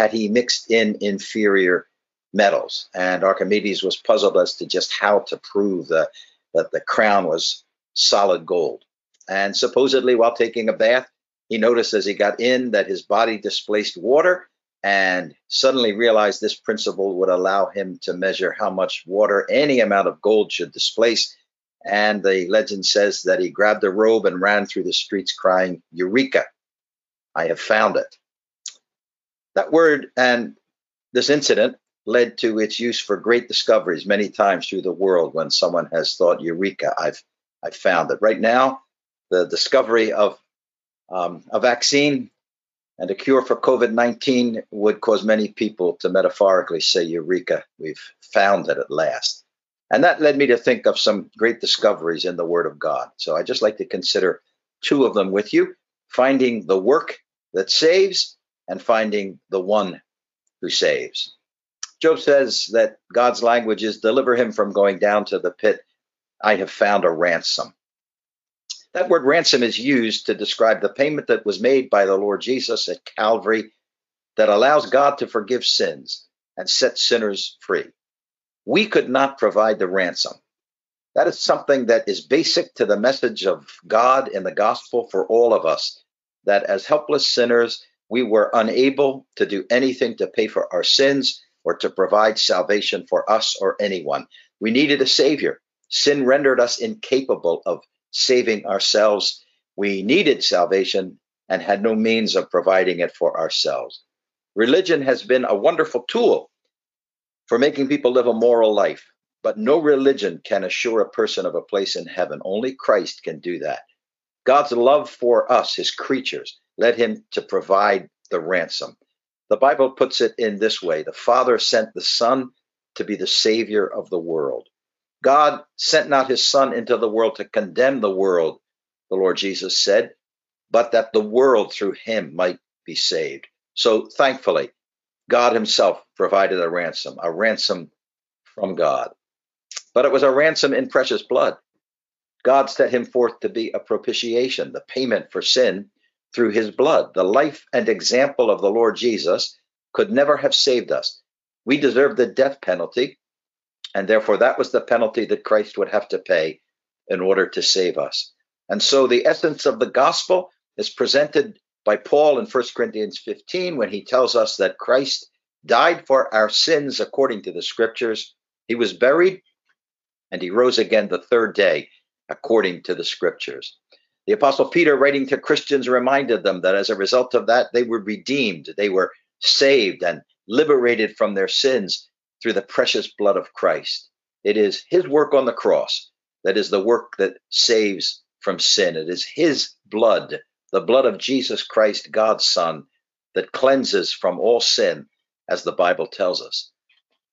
had he mixed in inferior metals. And Archimedes was puzzled as to just how to prove that, that the crown was solid gold. And supposedly, while taking a bath, he noticed as he got in that his body displaced water and suddenly realized this principle would allow him to measure how much water any amount of gold should displace. And the legend says that he grabbed a robe and ran through the streets crying, Eureka, I have found it. That word and this incident led to its use for great discoveries many times through the world when someone has thought, Eureka, I've, I've found it. Right now, the discovery of um, a vaccine and a cure for COVID 19 would cause many people to metaphorically say, Eureka, we've found it at last. And that led me to think of some great discoveries in the Word of God. So I just like to consider two of them with you finding the work that saves and finding the one who saves. Job says that God's language is deliver him from going down to the pit. I have found a ransom. That word ransom is used to describe the payment that was made by the Lord Jesus at Calvary that allows God to forgive sins and set sinners free. We could not provide the ransom. That is something that is basic to the message of God in the gospel for all of us that as helpless sinners, we were unable to do anything to pay for our sins or to provide salvation for us or anyone. We needed a Savior. Sin rendered us incapable of saving ourselves. We needed salvation and had no means of providing it for ourselves. Religion has been a wonderful tool for making people live a moral life, but no religion can assure a person of a place in heaven. Only Christ can do that. God's love for us, his creatures, led him to provide the ransom. The Bible puts it in this way the Father sent the Son to be the Savior of the world. God sent not his Son into the world to condemn the world, the Lord Jesus said, but that the world through him might be saved. So thankfully, God himself provided a ransom, a ransom from God. But it was a ransom in precious blood. God set him forth to be a propitiation, the payment for sin through his blood. The life and example of the Lord Jesus could never have saved us. We deserved the death penalty, and therefore, that was the penalty that Christ would have to pay in order to save us. And so, the essence of the gospel is presented by Paul in 1 Corinthians 15 when he tells us that Christ died for our sins according to the scriptures. He was buried and he rose again the third day according to the scriptures. The Apostle Peter, writing to Christians, reminded them that as a result of that, they were redeemed, they were saved and liberated from their sins through the precious blood of Christ. It is his work on the cross that is the work that saves from sin. It is his blood, the blood of Jesus Christ, God's Son, that cleanses from all sin, as the Bible tells us.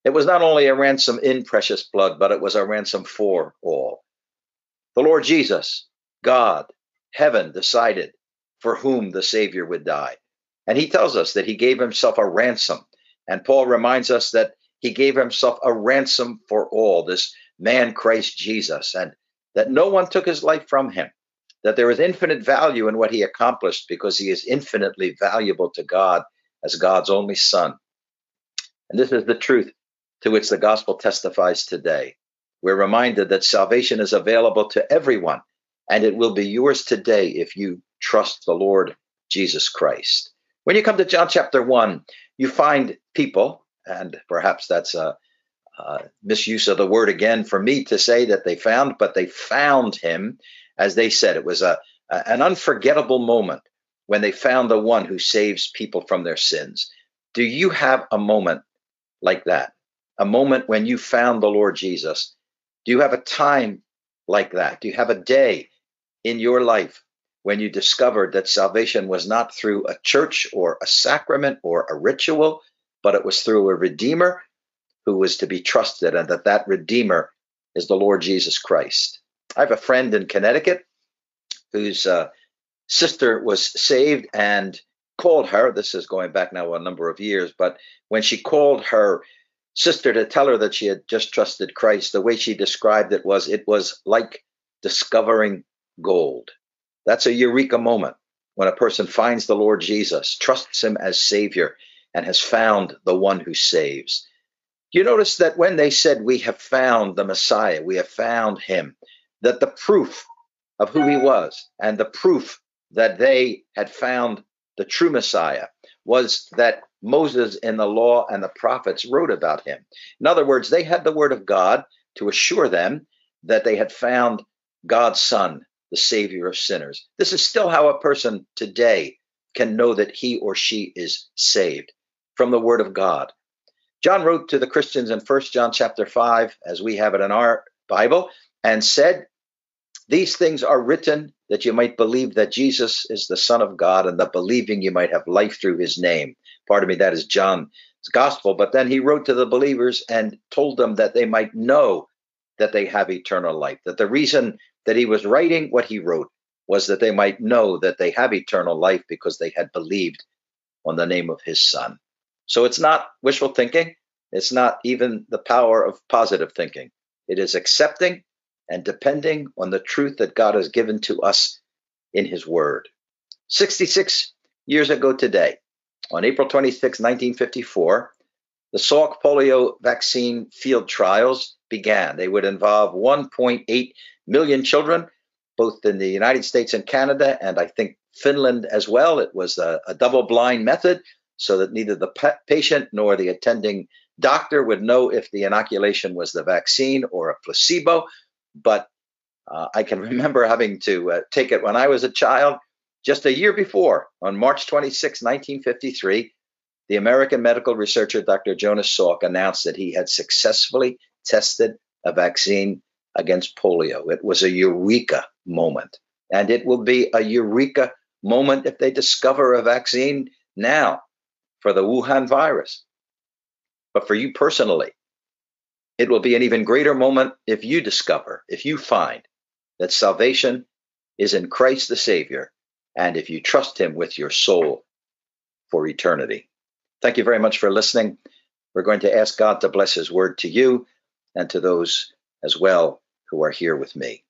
It was not only a ransom in precious blood, but it was a ransom for all. The Lord Jesus, God, heaven decided for whom the Savior would die. And he tells us that he gave himself a ransom. And Paul reminds us that he gave himself a ransom for all, this man Christ Jesus, and that no one took his life from him, that there is infinite value in what he accomplished because he is infinitely valuable to God as God's only son. And this is the truth to which the gospel testifies today. We're reminded that salvation is available to everyone, and it will be yours today if you trust the Lord Jesus Christ. When you come to John chapter 1, you find people and perhaps that's a, a, misuse of the word again for me to say that they found, but they found him, as they said. It was a, a an unforgettable moment when they found the one who saves people from their sins. Do you have a moment like that? A moment when you found the Lord Jesus? Do you have a time like that? Do you have a day in your life when you discovered that salvation was not through a church or a sacrament or a ritual, but it was through a Redeemer who was to be trusted, and that that Redeemer is the Lord Jesus Christ. I have a friend in Connecticut whose uh, sister was saved and called her. This is going back now a number of years, but when she called her sister to tell her that she had just trusted Christ, the way she described it was it was like discovering gold. That's a eureka moment when a person finds the Lord Jesus, trusts him as Savior, and has found the one who saves. You notice that when they said, We have found the Messiah, we have found him, that the proof of who he was and the proof that they had found the true Messiah was that Moses in the law and the prophets wrote about him. In other words, they had the word of God to assure them that they had found God's Son, the Savior of sinners. This is still how a person today can know that he or she is saved from the word of God. John wrote to the Christians in 1 John chapter 5, as we have it in our Bible, and said, These things are written that you might believe that Jesus is the Son of God, and that believing you might have life through his name. Pardon me, that is John's gospel. But then he wrote to the believers and told them that they might know that they have eternal life. That the reason that he was writing what he wrote was that they might know that they have eternal life because they had believed on the name of his son. So it's not wishful thinking. It's not even the power of positive thinking. It is accepting and depending on the truth that God has given to us in his word. 66 years ago today, on April 26, 1954, the Salk polio vaccine field trials began. They would involve 1.8 million children, both in the United States and Canada, and I think Finland as well. It was a, a double blind method so that neither the pa- patient nor the attending doctor would know if the inoculation was the vaccine or a placebo. But uh, I can remember having to uh, take it when I was a child. Just a year before, on March 26, 1953, the American medical researcher Dr. Jonas Salk announced that he had successfully tested a vaccine against polio. It was a eureka moment. And it will be a eureka moment if they discover a vaccine now for the Wuhan virus. But for you personally, it will be an even greater moment if you discover, if you find that salvation is in Christ the Savior, and if you trust Him with your soul for eternity. Thank you very much for listening. We're going to ask God to bless His word to you and to those as well who are here with me.